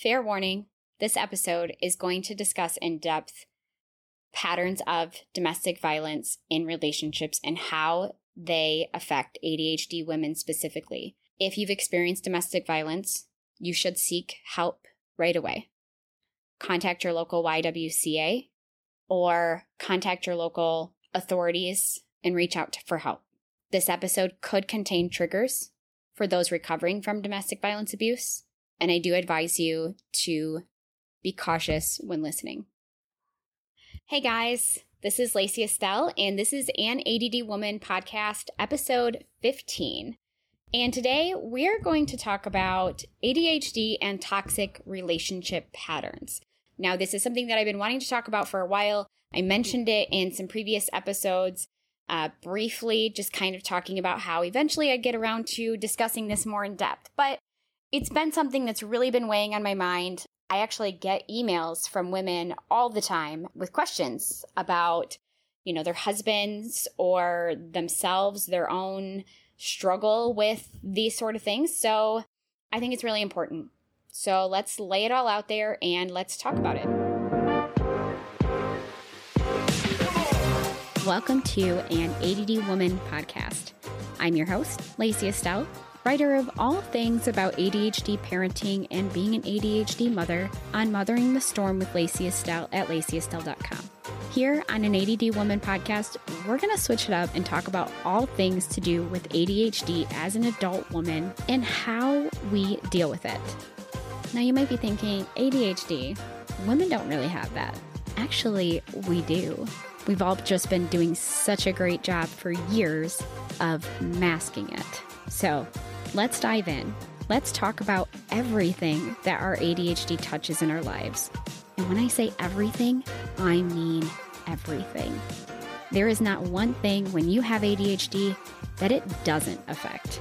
Fair warning this episode is going to discuss in depth patterns of domestic violence in relationships and how they affect ADHD women specifically. If you've experienced domestic violence, you should seek help right away. Contact your local YWCA or contact your local authorities and reach out for help. This episode could contain triggers for those recovering from domestic violence abuse, and I do advise you to be cautious when listening. Hey guys, this is Lacy Estelle, and this is an ADD Woman podcast, episode 15. And today we're going to talk about ADHD and toxic relationship patterns. Now, this is something that I've been wanting to talk about for a while. I mentioned it in some previous episodes, uh, briefly, just kind of talking about how eventually I'd get around to discussing this more in depth. But it's been something that's really been weighing on my mind. I actually get emails from women all the time with questions about, you know, their husbands or themselves, their own struggle with these sort of things. So I think it's really important. So let's lay it all out there and let's talk about it. Welcome to an ADD Woman podcast. I'm your host, Lacy Estelle writer of all things about ADHD parenting and being an ADHD mother on Mothering the Storm with Lacy Estelle at lacyestelle.com. Here on an ADD Woman podcast, we're going to switch it up and talk about all things to do with ADHD as an adult woman and how we deal with it. Now, you might be thinking, ADHD, women don't really have that. Actually, we do. We've all just been doing such a great job for years of masking it. So, Let's dive in. Let's talk about everything that our ADHD touches in our lives. And when I say everything, I mean everything. There is not one thing when you have ADHD that it doesn't affect.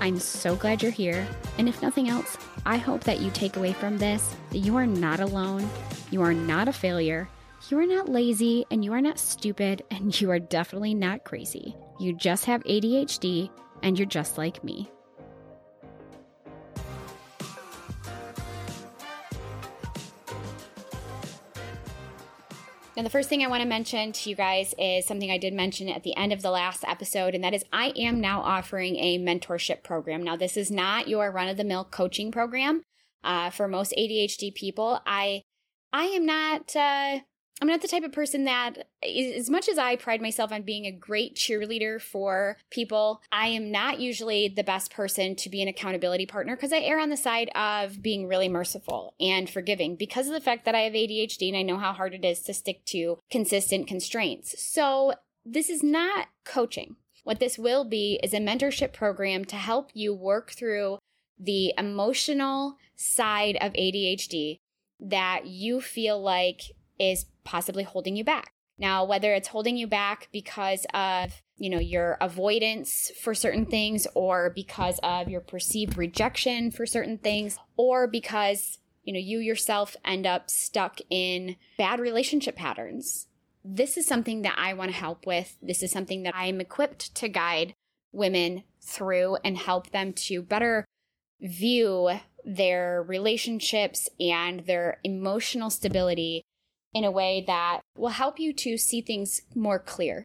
I'm so glad you're here. And if nothing else, I hope that you take away from this that you are not alone, you are not a failure, you are not lazy, and you are not stupid, and you are definitely not crazy. You just have ADHD and you're just like me. Now, the first thing I want to mention to you guys is something I did mention at the end of the last episode, and that is I am now offering a mentorship program. Now, this is not your run of the mill coaching program. Uh, for most ADHD people, I, I am not, uh, I'm not the type of person that, as much as I pride myself on being a great cheerleader for people, I am not usually the best person to be an accountability partner because I err on the side of being really merciful and forgiving because of the fact that I have ADHD and I know how hard it is to stick to consistent constraints. So this is not coaching. What this will be is a mentorship program to help you work through the emotional side of ADHD that you feel like is possibly holding you back. Now, whether it's holding you back because of, you know, your avoidance for certain things or because of your perceived rejection for certain things or because, you know, you yourself end up stuck in bad relationship patterns. This is something that I want to help with. This is something that I'm equipped to guide women through and help them to better view their relationships and their emotional stability in a way that will help you to see things more clear.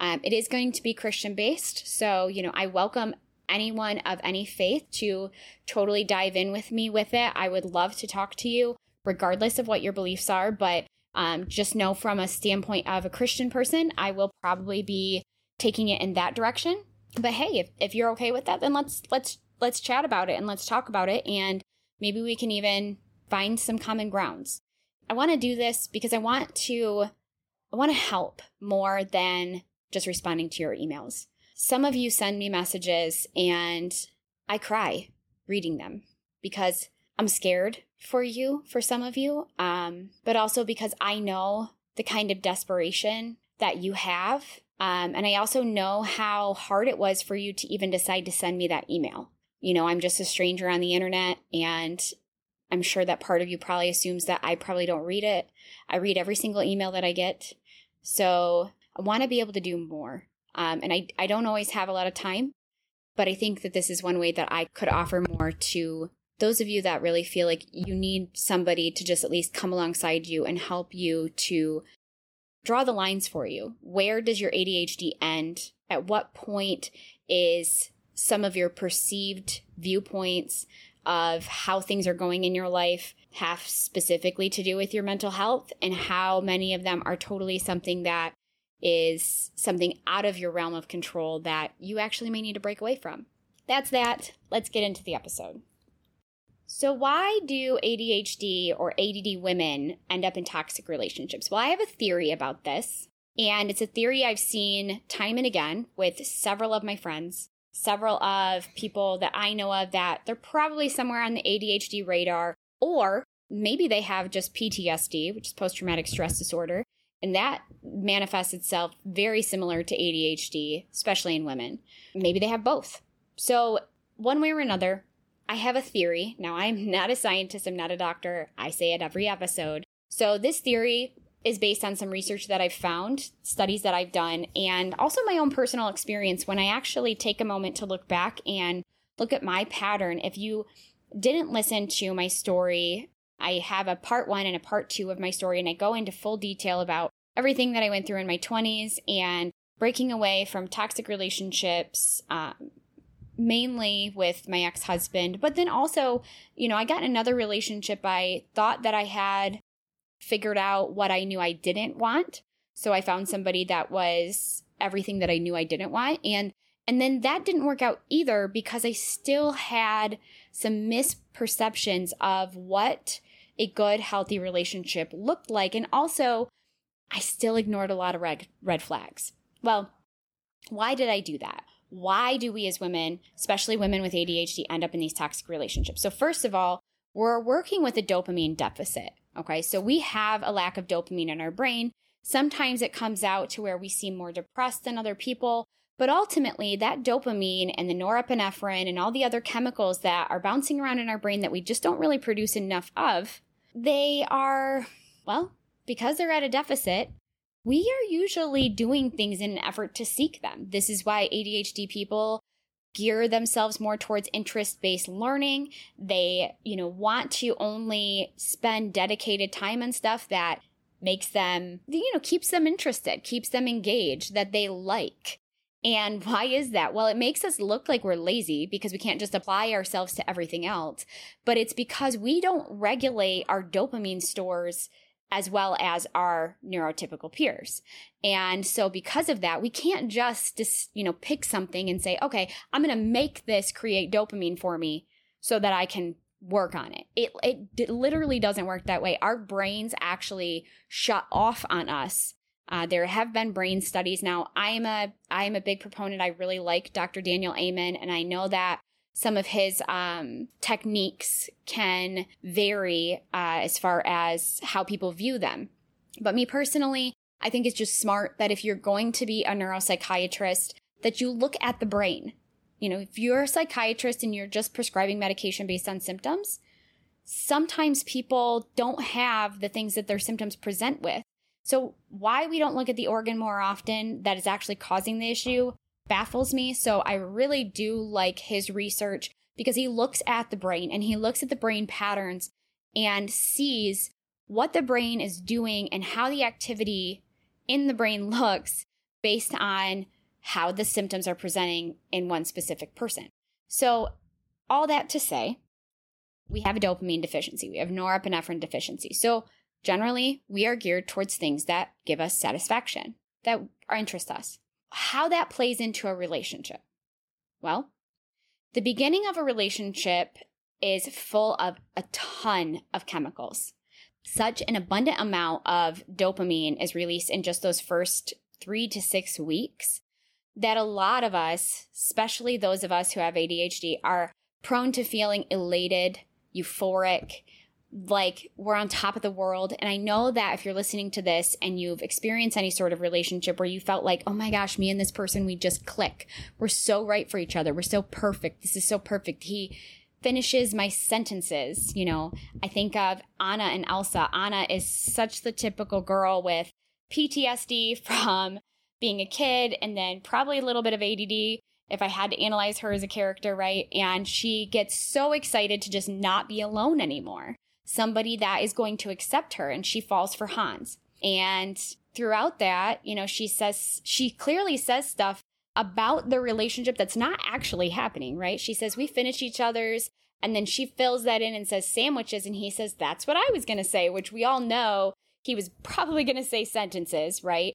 Um, it is going to be Christian based. So, you know, I welcome anyone of any faith to totally dive in with me with it. I would love to talk to you regardless of what your beliefs are, but um, just know from a standpoint of a Christian person, I will probably be taking it in that direction. But hey, if, if you're okay with that, then let's let's let's chat about it and let's talk about it and maybe we can even find some common grounds. I want to do this because I want to I want to help more than just responding to your emails. Some of you send me messages and I cry reading them because I'm scared for you, for some of you, um, but also because I know the kind of desperation that you have. Um, and I also know how hard it was for you to even decide to send me that email. You know, I'm just a stranger on the internet and I'm sure that part of you probably assumes that I probably don't read it. I read every single email that I get. So I want to be able to do more. Um, and I, I don't always have a lot of time, but I think that this is one way that I could offer more to those of you that really feel like you need somebody to just at least come alongside you and help you to draw the lines for you. Where does your ADHD end? At what point is some of your perceived viewpoints of how things are going in your life have specifically to do with your mental health and how many of them are totally something that is something out of your realm of control that you actually may need to break away from. That's that. Let's get into the episode. So, why do ADHD or ADD women end up in toxic relationships? Well, I have a theory about this, and it's a theory I've seen time and again with several of my friends, several of people that I know of that they're probably somewhere on the ADHD radar, or maybe they have just PTSD, which is post traumatic stress disorder, and that manifests itself very similar to ADHD, especially in women. Maybe they have both. So, one way or another, I have a theory. Now, I'm not a scientist, I'm not a doctor. I say it every episode. So, this theory is based on some research that I've found, studies that I've done, and also my own personal experience when I actually take a moment to look back and look at my pattern. If you didn't listen to my story I have a part one and a part two of my story, and I go into full detail about everything that I went through in my 20s and breaking away from toxic relationships, um, mainly with my ex husband. But then also, you know, I got another relationship. I thought that I had figured out what I knew I didn't want. So I found somebody that was everything that I knew I didn't want. And and then that didn't work out either because I still had some misperceptions of what a good, healthy relationship looked like. And also, I still ignored a lot of red, red flags. Well, why did I do that? Why do we as women, especially women with ADHD, end up in these toxic relationships? So, first of all, we're working with a dopamine deficit. Okay, so we have a lack of dopamine in our brain. Sometimes it comes out to where we seem more depressed than other people, but ultimately, that dopamine and the norepinephrine and all the other chemicals that are bouncing around in our brain that we just don't really produce enough of they are, well, because they're at a deficit, we are usually doing things in an effort to seek them. This is why ADHD people gear themselves more towards interest-based learning. They, you know, want to only spend dedicated time on stuff that makes them, you know, keeps them interested, keeps them engaged, that they like. And why is that? Well, it makes us look like we're lazy because we can't just apply ourselves to everything else. But it's because we don't regulate our dopamine stores as well as our neurotypical peers. And so because of that, we can't just, you know, pick something and say, okay, I'm going to make this create dopamine for me so that I can work on it. It, it literally doesn't work that way. Our brains actually shut off on us uh, there have been brain studies. Now, I am a I am a big proponent. I really like Dr. Daniel Amen, and I know that some of his um, techniques can vary uh, as far as how people view them. But me personally, I think it's just smart that if you're going to be a neuropsychiatrist, that you look at the brain. You know, if you're a psychiatrist and you're just prescribing medication based on symptoms, sometimes people don't have the things that their symptoms present with. So, why we don't look at the organ more often that is actually causing the issue baffles me. So, I really do like his research because he looks at the brain and he looks at the brain patterns and sees what the brain is doing and how the activity in the brain looks based on how the symptoms are presenting in one specific person. So, all that to say, we have a dopamine deficiency, we have norepinephrine deficiency. So, Generally, we are geared towards things that give us satisfaction, that are interest us. How that plays into a relationship? Well, the beginning of a relationship is full of a ton of chemicals. Such an abundant amount of dopamine is released in just those first three to six weeks that a lot of us, especially those of us who have ADHD, are prone to feeling elated, euphoric, like we're on top of the world. And I know that if you're listening to this and you've experienced any sort of relationship where you felt like, oh my gosh, me and this person, we just click. We're so right for each other. We're so perfect. This is so perfect. He finishes my sentences. You know, I think of Anna and Elsa. Anna is such the typical girl with PTSD from being a kid and then probably a little bit of ADD. if I had to analyze her as a character, right? And she gets so excited to just not be alone anymore. Somebody that is going to accept her and she falls for Hans. And throughout that, you know, she says, she clearly says stuff about the relationship that's not actually happening, right? She says, we finish each other's. And then she fills that in and says sandwiches. And he says, that's what I was going to say, which we all know he was probably going to say sentences, right?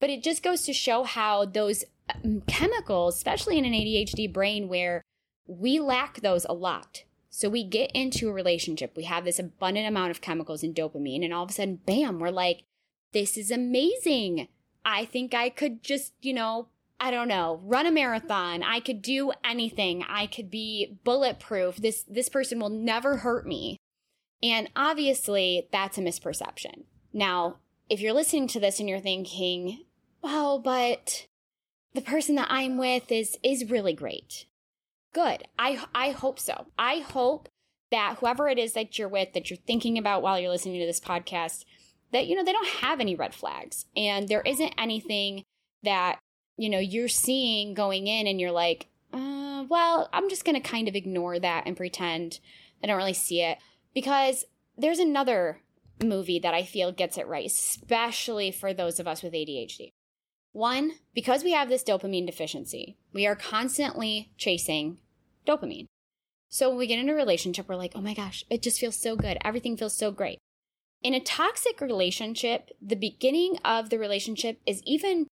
But it just goes to show how those um, chemicals, especially in an ADHD brain where we lack those a lot. So we get into a relationship, we have this abundant amount of chemicals and dopamine, and all of a sudden, bam, we're like, this is amazing. I think I could just, you know, I don't know, run a marathon. I could do anything. I could be bulletproof. This this person will never hurt me. And obviously, that's a misperception. Now, if you're listening to this and you're thinking, "Well, but the person that I'm with is is really great." Good. I I hope so. I hope that whoever it is that you're with that you're thinking about while you're listening to this podcast that you know they don't have any red flags and there isn't anything that you know you're seeing going in and you're like uh, well i'm just going to kind of ignore that and pretend i don't really see it because there's another movie that i feel gets it right especially for those of us with adhd one because we have this dopamine deficiency we are constantly chasing dopamine so when we get in a relationship we're like oh my gosh it just feels so good everything feels so great in a toxic relationship, the beginning of the relationship is even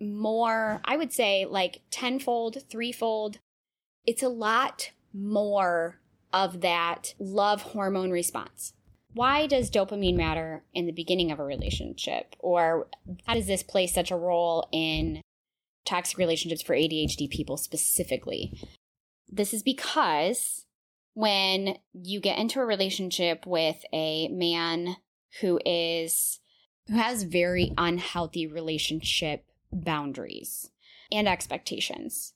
more, I would say, like tenfold, threefold. It's a lot more of that love hormone response. Why does dopamine matter in the beginning of a relationship? Or how does this play such a role in toxic relationships for ADHD people specifically? This is because when you get into a relationship with a man who is who has very unhealthy relationship boundaries and expectations,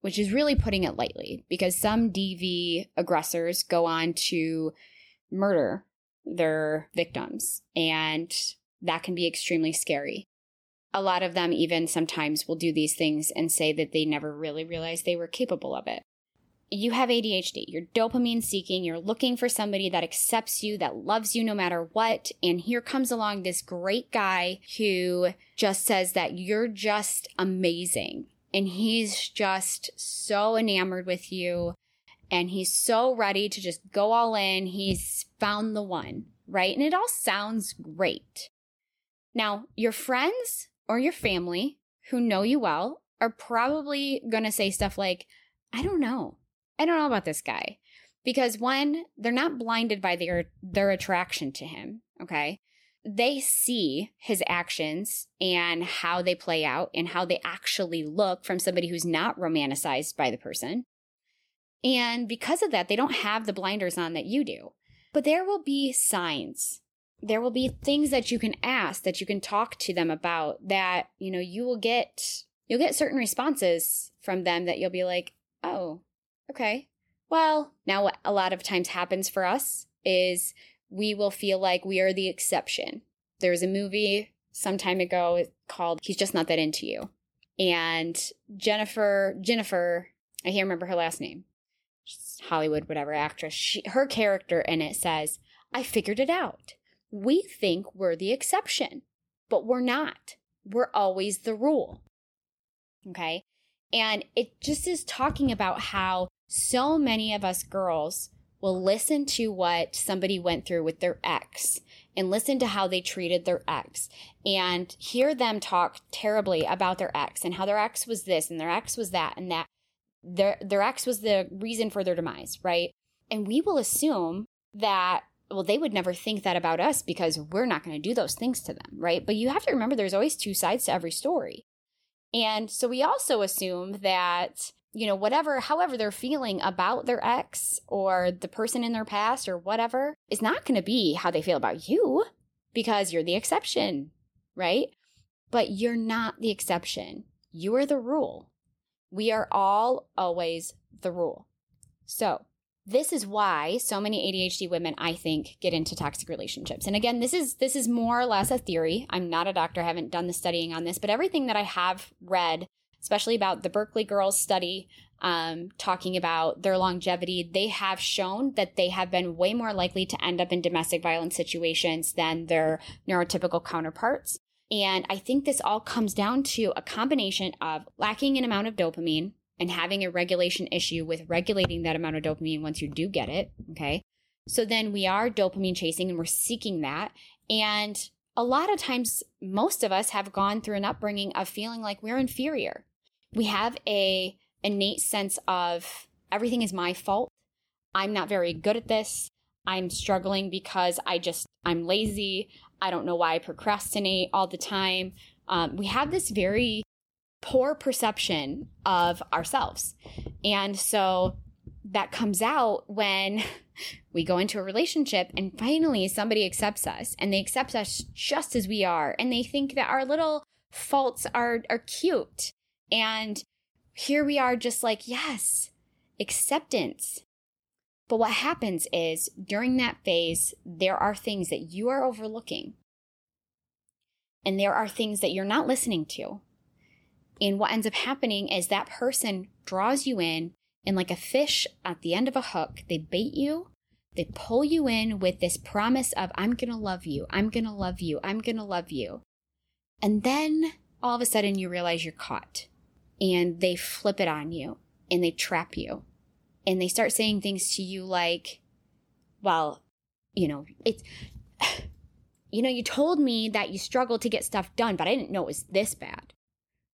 which is really putting it lightly because some DV aggressors go on to murder their victims and that can be extremely scary. A lot of them even sometimes will do these things and say that they never really realized they were capable of it you have ADHD, you're dopamine seeking, you're looking for somebody that accepts you, that loves you no matter what. And here comes along this great guy who just says that you're just amazing. And he's just so enamored with you. And he's so ready to just go all in. He's found the one, right? And it all sounds great. Now, your friends or your family who know you well are probably going to say stuff like, I don't know. I don't know about this guy. Because one, they're not blinded by their their attraction to him, okay? They see his actions and how they play out and how they actually look from somebody who's not romanticized by the person. And because of that, they don't have the blinders on that you do. But there will be signs. There will be things that you can ask, that you can talk to them about that, you know, you will get you'll get certain responses from them that you'll be like, "Oh, Okay. Well, now what a lot of times happens for us is we will feel like we are the exception. There was a movie some time ago called He's Just Not That Into You. And Jennifer, Jennifer, I can't remember her last name. Hollywood, whatever actress. She, her character in it says, I figured it out. We think we're the exception, but we're not. We're always the rule. Okay. And it just is talking about how so many of us girls will listen to what somebody went through with their ex and listen to how they treated their ex and hear them talk terribly about their ex and how their ex was this and their ex was that and that their their ex was the reason for their demise, right? And we will assume that well they would never think that about us because we're not going to do those things to them, right? But you have to remember there's always two sides to every story. And so we also assume that you know, whatever, however they're feeling about their ex or the person in their past or whatever is not going to be how they feel about you because you're the exception, right? But you're not the exception. You are the rule. We are all always the rule. So, this is why so many ADHD women I think get into toxic relationships. And again, this is this is more or less a theory. I'm not a doctor, I haven't done the studying on this, but everything that I have read especially about the Berkeley girls study um, talking about their longevity, they have shown that they have been way more likely to end up in domestic violence situations than their neurotypical counterparts. And I think this all comes down to a combination of lacking an amount of dopamine and having a regulation issue with regulating that amount of dopamine once you do get it. Okay. So then we are dopamine chasing and we're seeking that. And a lot of times, most of us have gone through an upbringing of feeling like we're inferior. We have a innate sense of everything is my fault. I'm not very good at this. I'm struggling because I just, I'm lazy. I don't know why I procrastinate all the time. Um, we have this very poor perception of ourselves. And so that comes out when we go into a relationship and finally somebody accepts us and they accept us just as we are and they think that our little faults are are cute and here we are just like yes acceptance. But what happens is during that phase there are things that you are overlooking. And there are things that you're not listening to. And what ends up happening is that person draws you in and like a fish at the end of a hook, they bait you, they pull you in with this promise of, I'm going to love you, I'm going to love you, I'm going to love you. And then all of a sudden you realize you're caught and they flip it on you and they trap you and they start saying things to you like, well, you know, it's, you know, you told me that you struggled to get stuff done, but I didn't know it was this bad.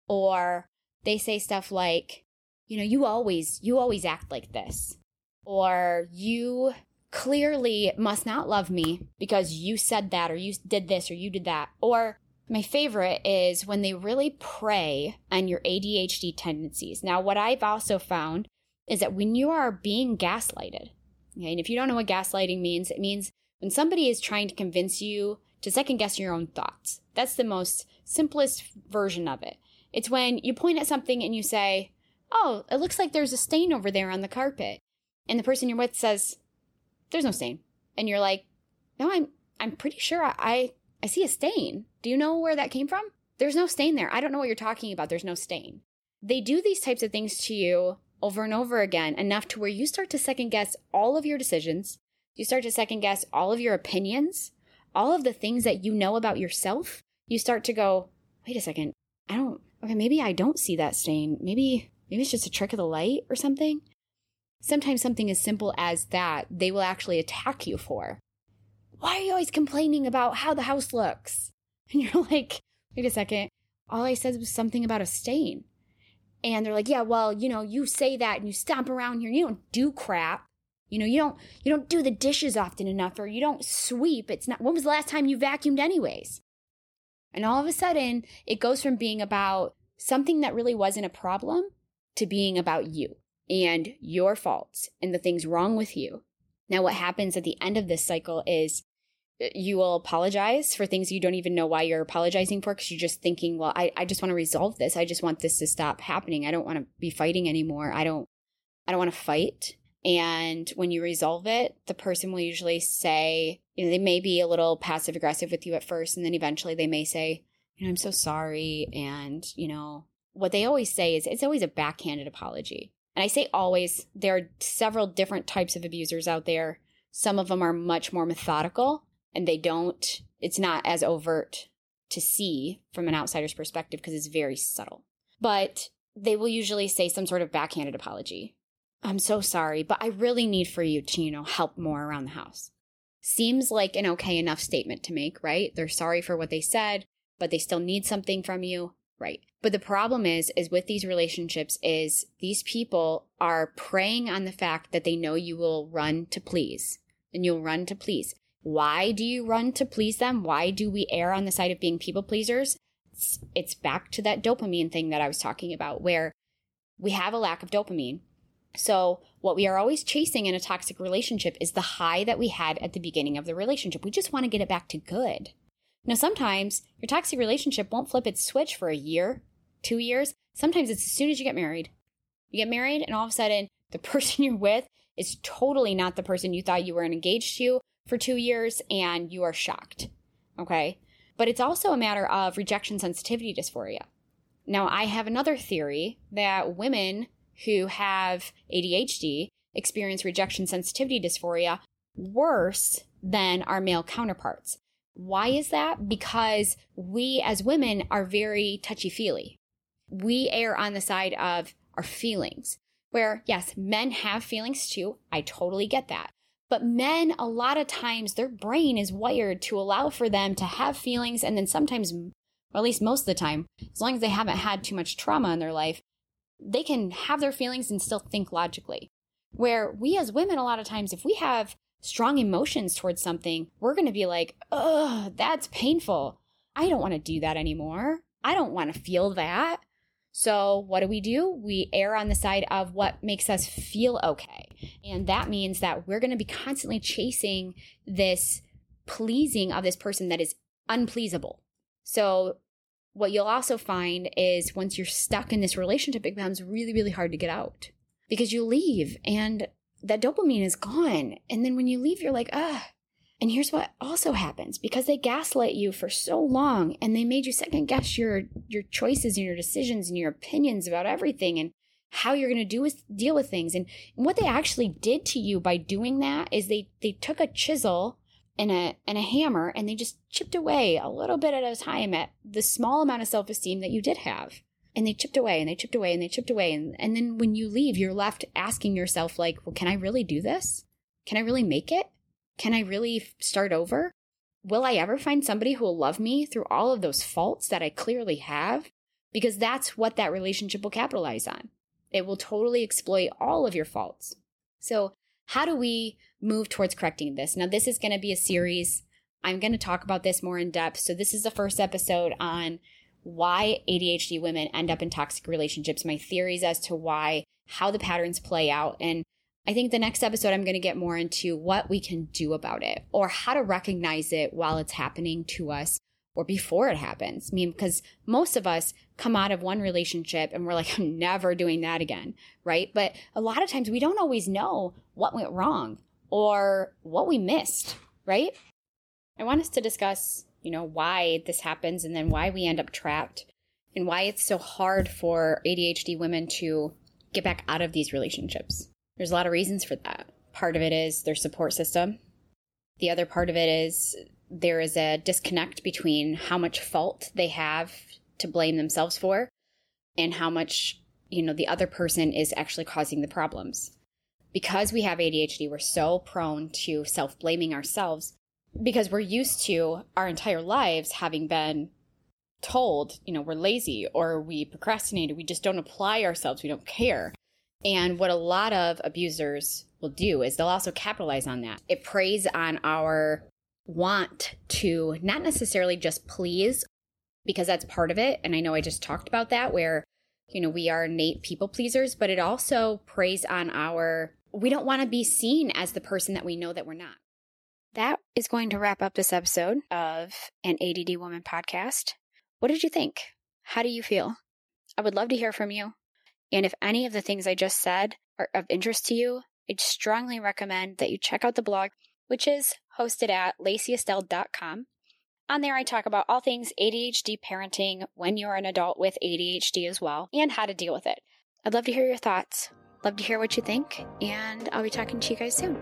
Or they say stuff like, you know, you always, you always act like this. Or you clearly must not love me because you said that or you did this or you did that. Or my favorite is when they really prey on your ADHD tendencies. Now, what I've also found is that when you are being gaslighted, okay, and if you don't know what gaslighting means, it means when somebody is trying to convince you to second guess your own thoughts. That's the most simplest version of it. It's when you point at something and you say, oh, it looks like there's a stain over there on the carpet. And the person you're with says, there's no stain. And you're like, no, I'm, I'm pretty sure I, I see a stain. Do you know where that came from? There's no stain there. I don't know what you're talking about. There's no stain. They do these types of things to you over and over again, enough to where you start to second guess all of your decisions. You start to second guess all of your opinions, all of the things that you know about yourself. You start to go, wait a second, I don't, okay, maybe I don't see that stain. Maybe Maybe it's just a trick of the light or something. Sometimes something as simple as that they will actually attack you for. Why are you always complaining about how the house looks? And you're like, wait a second. All I said was something about a stain. And they're like, yeah, well, you know, you say that and you stomp around here. And you don't do crap. You know, you don't you don't do the dishes often enough or you don't sweep. It's not when was the last time you vacuumed anyways? And all of a sudden, it goes from being about something that really wasn't a problem to being about you and your faults and the things wrong with you. Now, what happens at the end of this cycle is you will apologize for things you don't even know why you're apologizing for because you're just thinking, well, I, I just want to resolve this. I just want this to stop happening. I don't want to be fighting anymore. I don't, I don't want to fight. And when you resolve it, the person will usually say, you know, they may be a little passive aggressive with you at first, and then eventually they may say, you know, I'm so sorry. And, you know, what they always say is it's always a backhanded apology. And I say always, there are several different types of abusers out there. Some of them are much more methodical and they don't, it's not as overt to see from an outsider's perspective because it's very subtle. But they will usually say some sort of backhanded apology. I'm so sorry, but I really need for you to, you know, help more around the house. Seems like an okay enough statement to make, right? They're sorry for what they said, but they still need something from you. Right. But the problem is, is with these relationships is these people are preying on the fact that they know you will run to please and you'll run to please. Why do you run to please them? Why do we err on the side of being people pleasers? It's, it's back to that dopamine thing that I was talking about where we have a lack of dopamine. So, what we are always chasing in a toxic relationship is the high that we had at the beginning of the relationship. We just want to get it back to good. Now, sometimes your toxic relationship won't flip its switch for a year, two years. Sometimes it's as soon as you get married. You get married, and all of a sudden, the person you're with is totally not the person you thought you were engaged to for two years, and you are shocked. Okay. But it's also a matter of rejection sensitivity dysphoria. Now, I have another theory that women who have ADHD experience rejection sensitivity dysphoria worse than our male counterparts. Why is that? Because we as women are very touchy feely. We err on the side of our feelings, where yes, men have feelings too. I totally get that. But men, a lot of times, their brain is wired to allow for them to have feelings and then sometimes, or at least most of the time, as long as they haven't had too much trauma in their life, they can have their feelings and still think logically. Where we as women, a lot of times, if we have strong emotions towards something, we're going to be like, ugh, that's painful. I don't want to do that anymore. I don't want to feel that. So, what do we do? We err on the side of what makes us feel okay. And that means that we're going to be constantly chasing this pleasing of this person that is unpleasable. So, what you'll also find is once you're stuck in this relationship, it becomes really, really hard to get out because you leave and that dopamine is gone. And then when you leave, you're like, ah. And here's what also happens. Because they gaslight you for so long and they made you second guess your your choices and your decisions and your opinions about everything and how you're going to do with deal with things. And, and what they actually did to you by doing that is they they took a chisel and a and a hammer and they just chipped away a little bit at a time at the small amount of self-esteem that you did have. And they chipped away and they chipped away and they chipped away. And, and then when you leave you're left asking yourself like well can i really do this? Can i really make it can i really start over? Will i ever find somebody who will love me through all of those faults that i clearly have? Because that's what that relationship will capitalize on. It will totally exploit all of your faults. So how do we move towards correcting this? Now this is going to be a series. I'm going to talk about this more in depth. So this is the first episode on why ADHD women end up in toxic relationships, my theories as to why, how the patterns play out. And I think the next episode, I'm going to get more into what we can do about it or how to recognize it while it's happening to us or before it happens. I mean, because most of us come out of one relationship and we're like, I'm never doing that again, right? But a lot of times we don't always know what went wrong or what we missed, right? I want us to discuss you know, why this happens and then why we end up trapped and why it's so hard for ADHD women to get back out of these relationships. There's a lot of reasons for that. Part of it is their support system. The other part of it is there is a disconnect between how much fault they have to blame themselves for and how much, you know, the other person is actually causing the problems. Because we have ADHD, we're so prone to self blaming ourselves because we're used to our entire lives having been told, you know, we're lazy or we procrastinate, we just don't apply ourselves, we don't care. And what a lot of abusers will do is they'll also capitalize on that. It preys on our want to not necessarily just please, because that's part of it. And I know I just talked about that, where, you know, we are innate people pleasers, but it also preys on our, we don't want to be seen as the person that we know that we're not. That is going to wrap up this episode of an ADD Woman podcast. What did you think? How do you feel? I would love to hear from you. And if any of the things I just said are of interest to you, I'd strongly recommend that you check out the blog, which is hosted at lacyestelle.com. On there, I talk about all things ADHD parenting when you're an adult with ADHD as well, and how to deal with it. I'd love to hear your thoughts, love to hear what you think, and I'll be talking to you guys soon.